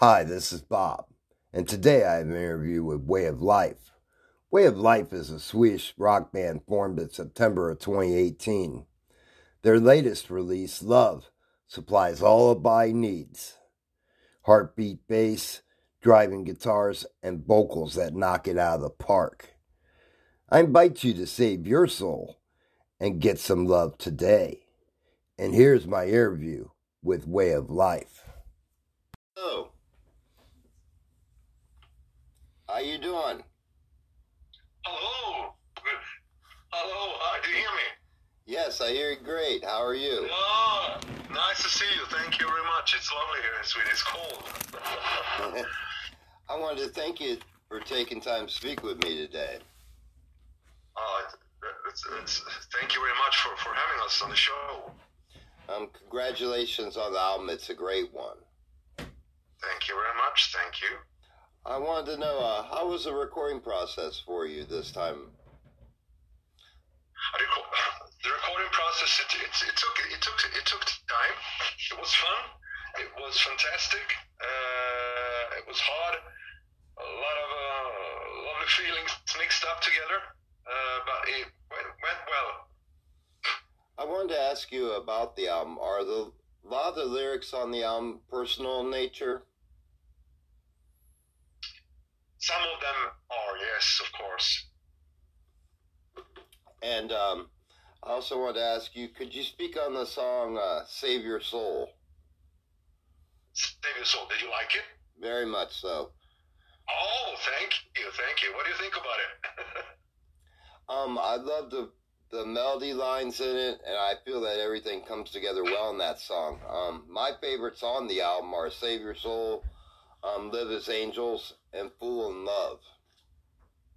Hi, this is Bob, and today I have an interview with Way of Life. Way of Life is a Swedish rock band formed in September of 2018. Their latest release, Love, supplies all a body needs heartbeat bass, driving guitars, and vocals that knock it out of the park. I invite you to save your soul and get some love today. And here's my interview with Way of Life. Hello. How you doing? Hello. Hello. Do you hear me? Yes, I hear you great. How are you? Oh, nice to see you. Thank you very much. It's lovely here in Sweden. It's cold. I wanted to thank you for taking time to speak with me today. Uh, it's, it's, thank you very much for, for having us on the show. Um, congratulations on the album. It's a great one. Thank you very much. Thank you. I wanted to know uh, how was the recording process for you this time? The recording process it, it, it took it took it took time. It was fun. It was fantastic. Uh, it was hard. A lot of uh, lovely feelings mixed up together, uh, but it went, went well. I wanted to ask you about the album. Are the a lot of the lyrics on the album personal in nature? Some of them are, yes, of course. And um, I also want to ask you, could you speak on the song uh, "Save Your Soul"? Save Your Soul. Did you like it? Very much so. Oh, thank you, thank you. What do you think about it? um, I love the the melody lines in it, and I feel that everything comes together well in that song. Um, my favorites on the album are "Save Your Soul," um, "Live as Angels," and "Fool in Love."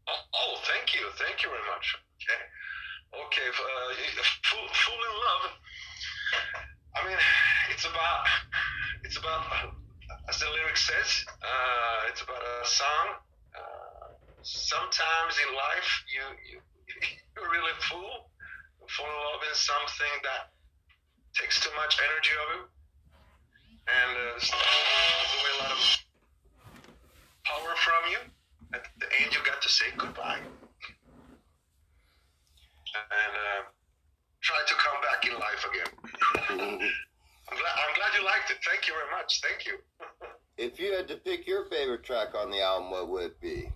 Oh, oh, thank you, thank you very much. Okay, okay, uh, "Fool, Fool in Love." I mean, it's about it's about as the lyric says, uh, it's about a song. Uh, sometimes in life, you you you're really fool, love in something that takes too much energy of you, and uh, away a lot of power from you. At the end, you got to say goodbye, and uh, try to come back in life again. I'm glad, I'm glad you liked it. Thank you very much. Thank you. if you had to pick your favorite track on the album, what would it be?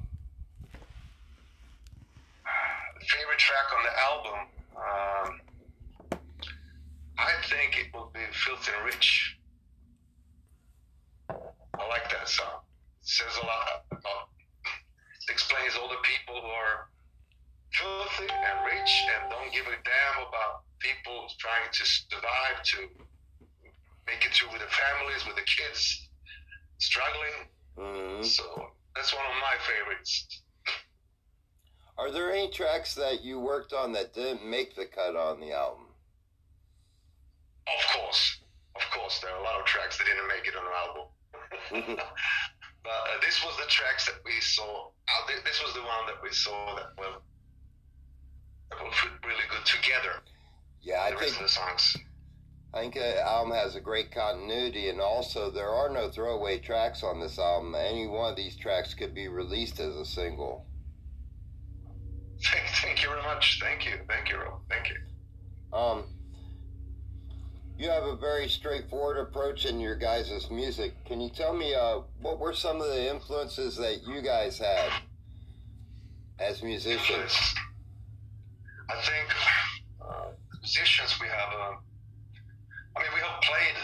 favorite track on the album, um, I think it will be Filthy Rich. I like that song. Says a lot. About, explains all the people who are filthy and rich and don't give a damn about people trying to survive, to make it through with their families, with the kids, struggling. Mm-hmm. So that's one of my favorites. Are there any tracks that you worked on that didn't make the cut on the album? Of course, of course, there are a lot of tracks that didn't make it on the album. but uh, this was the tracks that we saw. Uh, this was the one that we saw that will that will fit really good together. Yeah, I think the songs. I think the album has a great continuity, and also there are no throwaway tracks on this album. Any one of these tracks could be released as a single. Thank, thank you very much. Thank you. Thank you, Rob. Thank you. Um, you have a very straightforward approach in your guys' music. Can you tell me uh, what were some of the influences that you guys had as musicians? I think uh, musicians we have. Uh, I mean, we have played.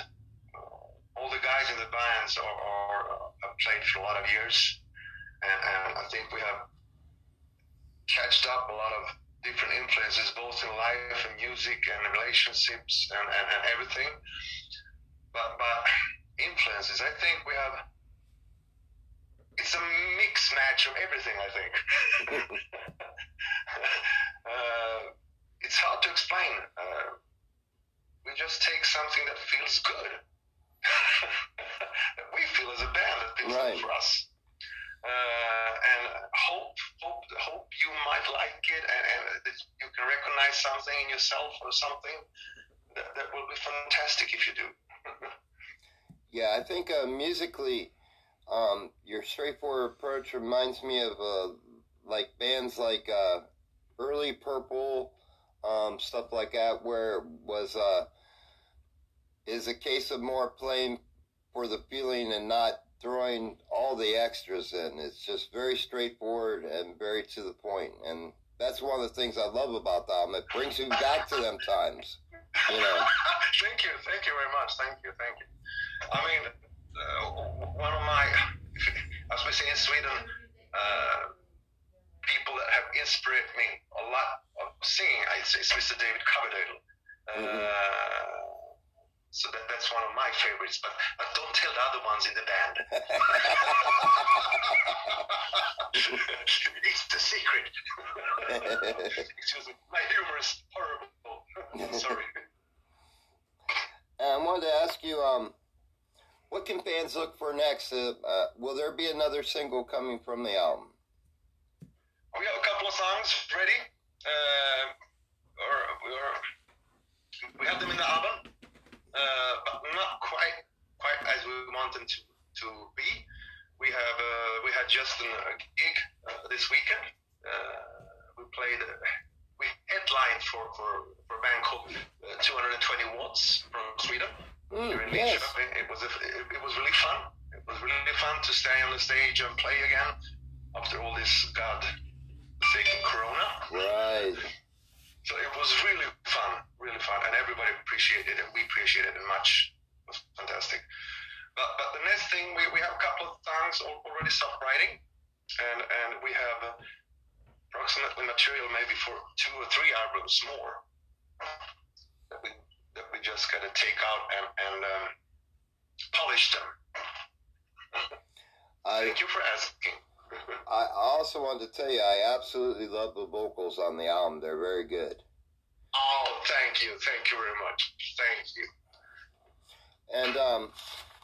Uh, all the guys in the bands are, are uh, have played for a lot of years, and, and I think we have catched up a lot of different influences, both in life and music and relationships and, and, and everything. But, but influences, I think we have. It's a mix match of everything. I think. uh, it's hard to explain. Uh, we just take something that feels good. that we feel as a band that feels right. good for us uh, and hope hope hope you might like it and, and that you can recognize something in yourself or something that, that will be fantastic if you do yeah i think uh, musically um, your straightforward approach reminds me of uh, like bands like uh, early Purple, um, stuff like that, where it was uh, is a case of more playing for the feeling and not throwing all the extras in. It's just very straightforward and very to the point, and that's one of the things I love about them. It brings you back to them times. You know. thank you, thank you very much. Thank you, thank you. I mean, uh, one of my, as we say in Sweden, uh, people that have inspired me a lot of singing, I'd say, is Mr. David Coverdale. Uh, mm-hmm. So that, that's one of my favorites, but, but don't tell the other ones in the band. it's the secret. Excuse me, my humor is horrible. Sorry. I wanted to ask you, um, what can fans look for next? Uh, uh, will there be another single coming from the album? We have a couple of songs ready. Uh, or, or, we have them in the album, uh, but not quite quite as we want them to, to be. We have uh, we had just a gig uh, this weekend. we played we headlined for, for, for a band called 220 Watts from Sweden. Mm, yes. It was a, it, it, was really fun. It was really fun to stay on the stage and play again after all this god taking Corona. Right. So it was really fun, couple already stopped writing, and and we have approximately material maybe for two or three albums more that we that we just gotta take out and and um, polish them. I, Thank you for asking. I also wanted to tell you, I absolutely love the vocals on the album. They're very good. Oh, thank you. Thank you very much. Thank you. And um,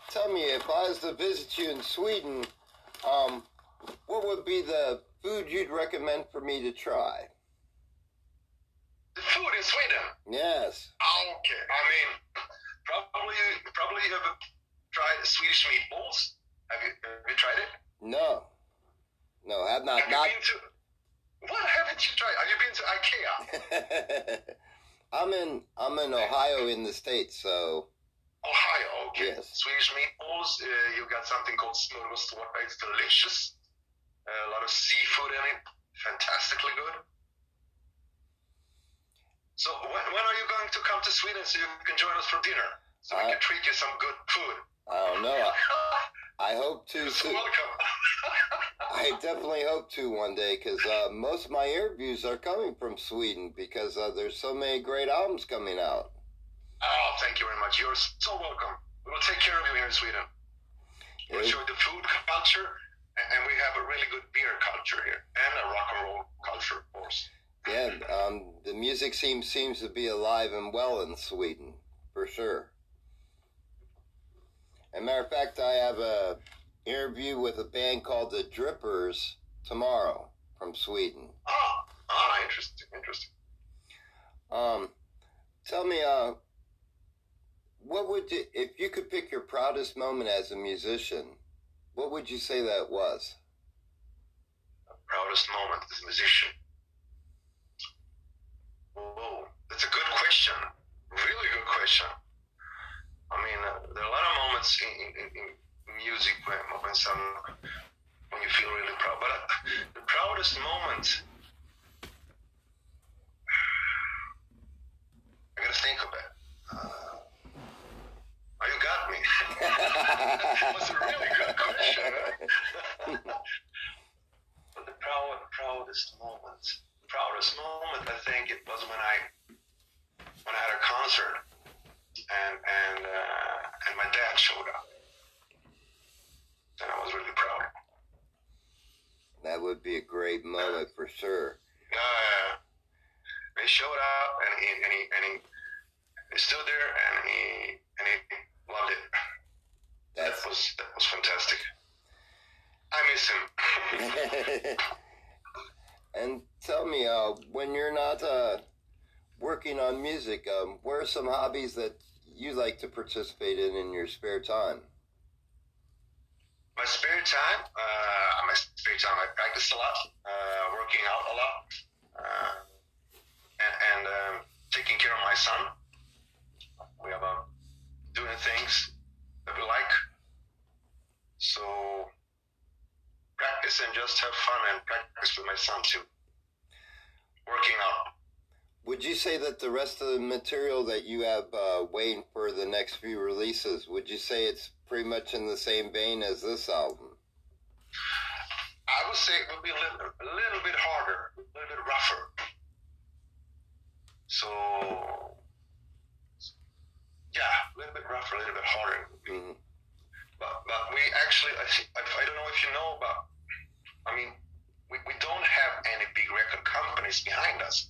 tell me, if I was to visit you in Sweden, um, what would be the food you'd recommend for me to try? The food in Sweden? Yes. Okay. I mean, probably, probably you have tried Swedish meatballs. Have you, have you tried it? No. No, I have not. Have not... You been to, what haven't you tried? Have you been to IKEA? I'm in I'm in Ohio in the states, so. Ohio, okay. Yes. Swedish meatballs. Uh, you got something called smörgåstårta. It's delicious. Uh, a lot of seafood in it. Fantastically good. So when, when are you going to come to Sweden so you can join us for dinner? So we can treat you some good food. I don't know. I, I hope to. So welcome. I definitely hope to one day because uh, most of my interviews are coming from Sweden because uh, there's so many great albums coming out. Oh, thank you very much. You're so welcome. We will take care of you here in Sweden. Show you the food culture, and we have a really good beer culture here, and a rock and roll culture, of course. Yeah, um, the music scene seems to be alive and well in Sweden, for sure. As a matter of fact, I have a interview with a band called the Drippers tomorrow from Sweden. Oh, oh interesting, interesting. Um, tell me, uh, what would you, if you could pick your proudest moment as a musician, what would you say that was? The proudest moment as a musician. Oh, that's a good question. Really good question. I mean, uh, there are a lot of moments in, in, in music when, when some when you feel really proud. But uh, the proudest moment, I gotta think of it. Uh, oh, you got me. That's a really good question. Huh? but the proud, proudest moment, proudest moment, I think it was when I when I had a concert and and uh, and my dad showed up and I was really proud. That would be a great moment for sure. Uh, he showed up and he and he and he, he stood there and he and he loved it. That's, that was that was fantastic. I miss him. and tell me, uh, when you're not uh, working on music, um, what are some hobbies that you like to participate in in your spare time? my spare time, uh, my spare time, I practice a lot, uh, working out a lot, uh, and, and um, taking care of my son. We uh, doing things that we like. So practice and just have fun and practice with my son too. Working out. Would you say that the rest of the material that you have uh, waiting for the next few releases, would you say it's pretty much in the same vein as this album? I would say it would be a little, a little bit harder, a little bit rougher. So, yeah, a little bit rougher, a little bit harder. Mm-hmm. But, but we actually, I, I don't know if you know, but I mean, we, we don't have any big record companies behind us.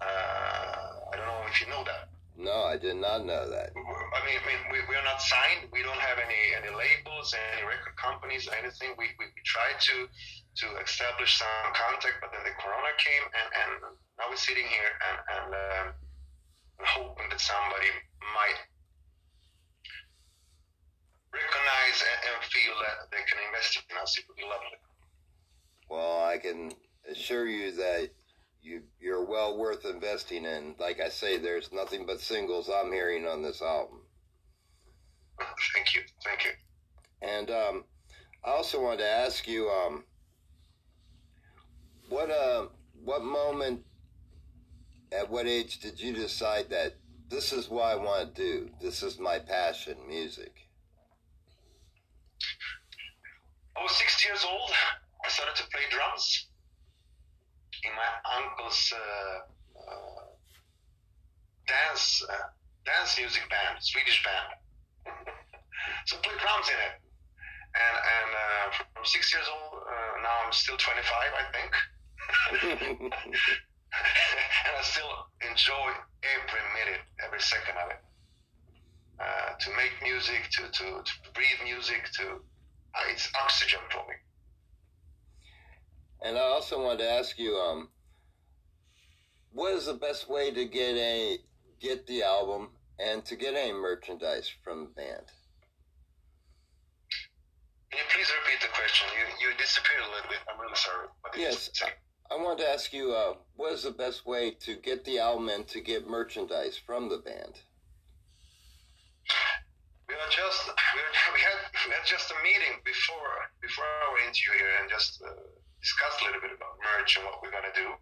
Uh, I don't know if you know that. No, I did not know that. I mean, I mean we, we are not signed. We don't have any, any labels, any record companies, anything. We, we, we tried to to establish some contact, but then the corona came, and, and now we're sitting here and, and um, hoping that somebody might recognize and, feel that they can invest in us. It would be lovely. Well, I can assure you that you you're well worth investing in. Like I say, there's nothing but singles I'm hearing on this album. Thank you, thank you. And um, I also wanted to ask you, um, what uh, what moment, at what age did you decide that this is what I want to do? This is my passion, music. I was six years old. I started to play drums in my uncle's uh, uh, dance uh, dance music band, Swedish band. so play drums in it, and and uh, from six years old uh, now I'm still 25, I think, still enjoy every minute, every second of it. Uh, to make music, to, to, to breathe music, to it's oxygen for me. And I also wanted to ask you, um, what is the best way to get a get the album and to get any merchandise from the band? Can you please repeat the question? You you disappeared a little bit. I'm really sorry. yes, I, I wanted to ask you, uh, what is the best way to get the album and to get merchandise from the band? We are just we, we had we had just a meeting before before our interview here and just. Uh, discuss a little bit about merch and what we're going to do.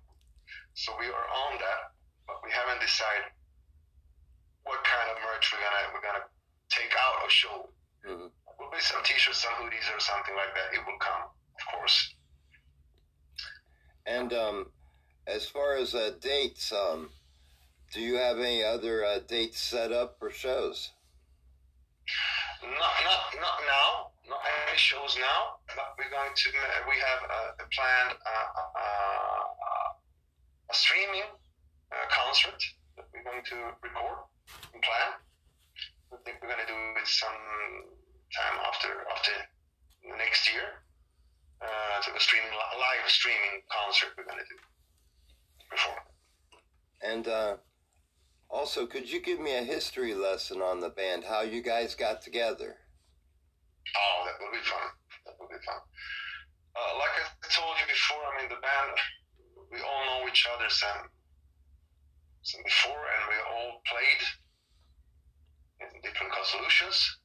So we are on that, but we haven't decided what kind of merch we're gonna we're gonna take out or show. Mm-hmm. Will be some T-shirts, some hoodies, or something like that. It will come, of course. And um, as far as uh, dates, um, do you have any other uh, dates set up for shows? Not not not now not any shows now, but we're going to we have a planned uh, uh, a streaming uh, concert that we're going to record and plan. I think we're going to do it some time after after next year. Uh, to the streaming live streaming concert we're going to do before. And uh, also, could you give me a history lesson on the band? How you guys got together? Oh, that would be fun. That would be fun. Uh, like I told you before, I mean, the band, we all know each other since, since before, and we all played in different solutions.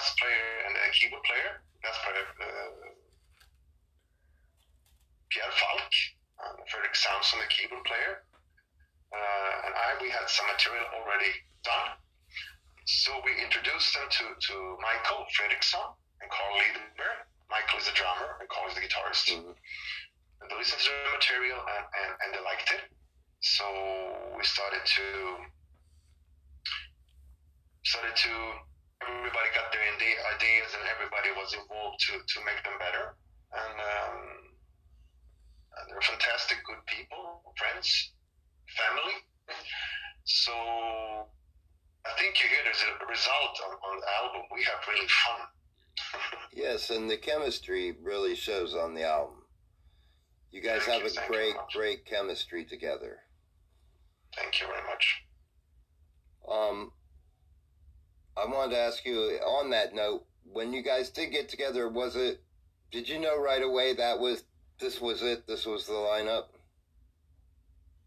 Bass player and the keyboard player, bass player, uh, Pierre Falk, and Fredrik Samson, the keyboard player, uh, and I, we had some material already done so we introduced them to, to Michael Fredriksson and Carl Liebenberg. Michael is the drummer and Carl is the guitarist. Mm-hmm. And they listened to the material and, and, and they liked it. So we started to started to everybody got their ideas and everybody was involved to, to make them better. And, um, and they're fantastic, good people, friends, family. So I think you hear there's a result on, on the album. We have really fun. yes, and the chemistry really shows on the album. You guys thank have you, a great, great chemistry together. Thank you very much. Um, I wanted to ask you on that note, when you guys did get together, was it? Did you know right away that was this was it? This was the lineup.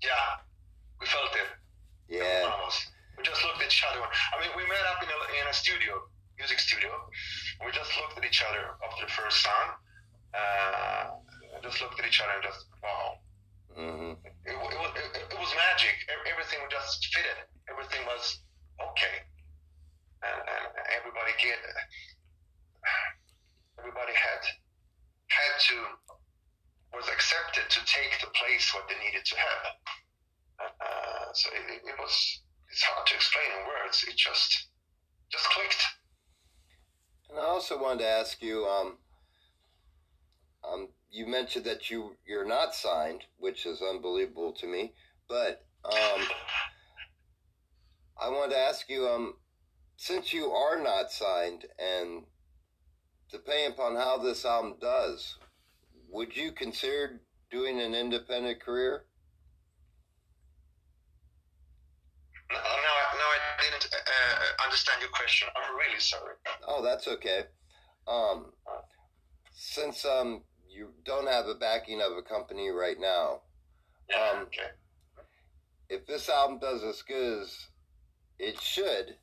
Yeah, we felt it. Yeah. We just looked at each other. I mean, we met up in a, in a studio, music studio. We just looked at each other after the first song. Uh, just looked at each other and just wow. Mm-hmm. It, it, it, it, was magic. Everything just fitted. Everything was okay, and, and everybody get everybody had had to was accepted to take the place what they needed to have. Uh, so it, it, was it's hard to explain in words. It just just clicked. And I also wanted to ask you, um, um, you mentioned that you you're not signed, which is unbelievable to me. But um, I wanted to ask you, um, since you are not signed, and depending upon how this album does, would you consider doing an independent career? No, no, I didn't uh, understand your question. I'm really sorry. Oh, that's okay. Um, since um, you don't have the backing of a company right now, yeah, um, okay. if this album does as good as it should,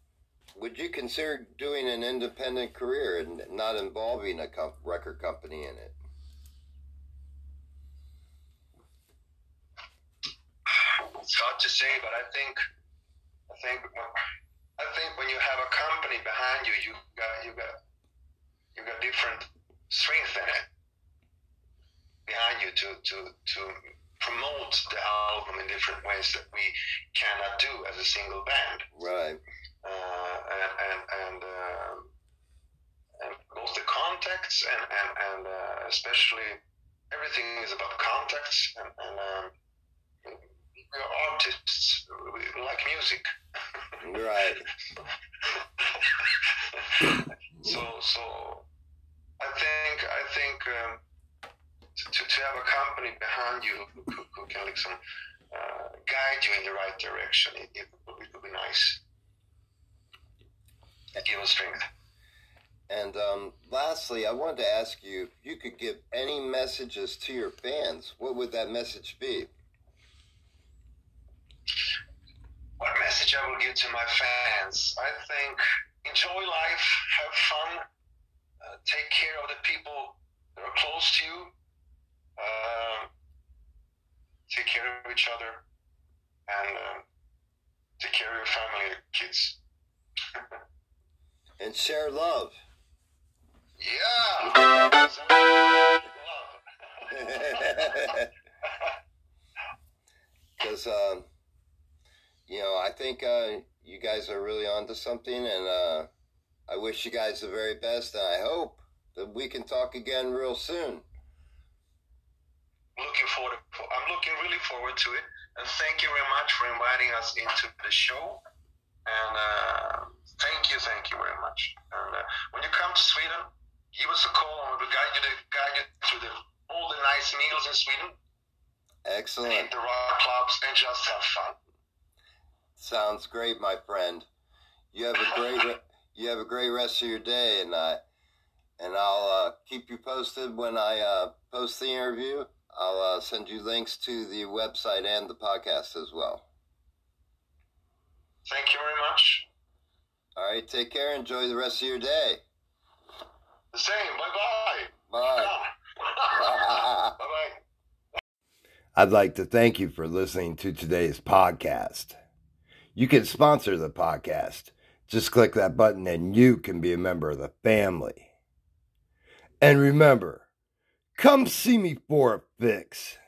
would you consider doing an independent career and not involving a comp- record company in it? It's hard to say, but I think, I think, I think when you have a company behind you, you got, you got, you got different strength in it behind you to to to promote the album in different ways that we cannot do as a single band. Right. Contacts and and and uh, especially everything is about contacts and, and um, we're artists. We like music. right. so so I think I think um, to, to have a company behind you who, who, who can like some uh, guide you in the right direction, it, it, it would be nice. Give us strength. And um, lastly, I wanted to ask you if you could give any messages to your fans. What would that message be? what message I will give to my fans? I think enjoy life, have fun, uh, take care of the people that are close to you, uh, take care of each other, and uh, take care of your family and kids. and share love. Yeah. Because um, you know, I think uh, you guys are really onto something, and uh, I wish you guys the very best. And I hope that we can talk again real soon. Looking forward. I'm looking really forward to it, and thank you very much for inviting us into the show. And uh, thank you, thank you very much. And uh, when you come to Sweden, give us a call, and we'll guide you to guide you through the, all the nice meals in Sweden. Excellent. And the rock clubs, and just have fun. Sounds great, my friend. You have a great re- you have a great rest of your day, and I and I'll uh, keep you posted when I uh, post the interview. I'll uh, send you links to the website and the podcast as well. Thank you very much. All right, take care. Enjoy the rest of your day. The same. Bye bye. Bye. bye bye. I'd like to thank you for listening to today's podcast. You can sponsor the podcast. Just click that button and you can be a member of the family. And remember, come see me for a fix.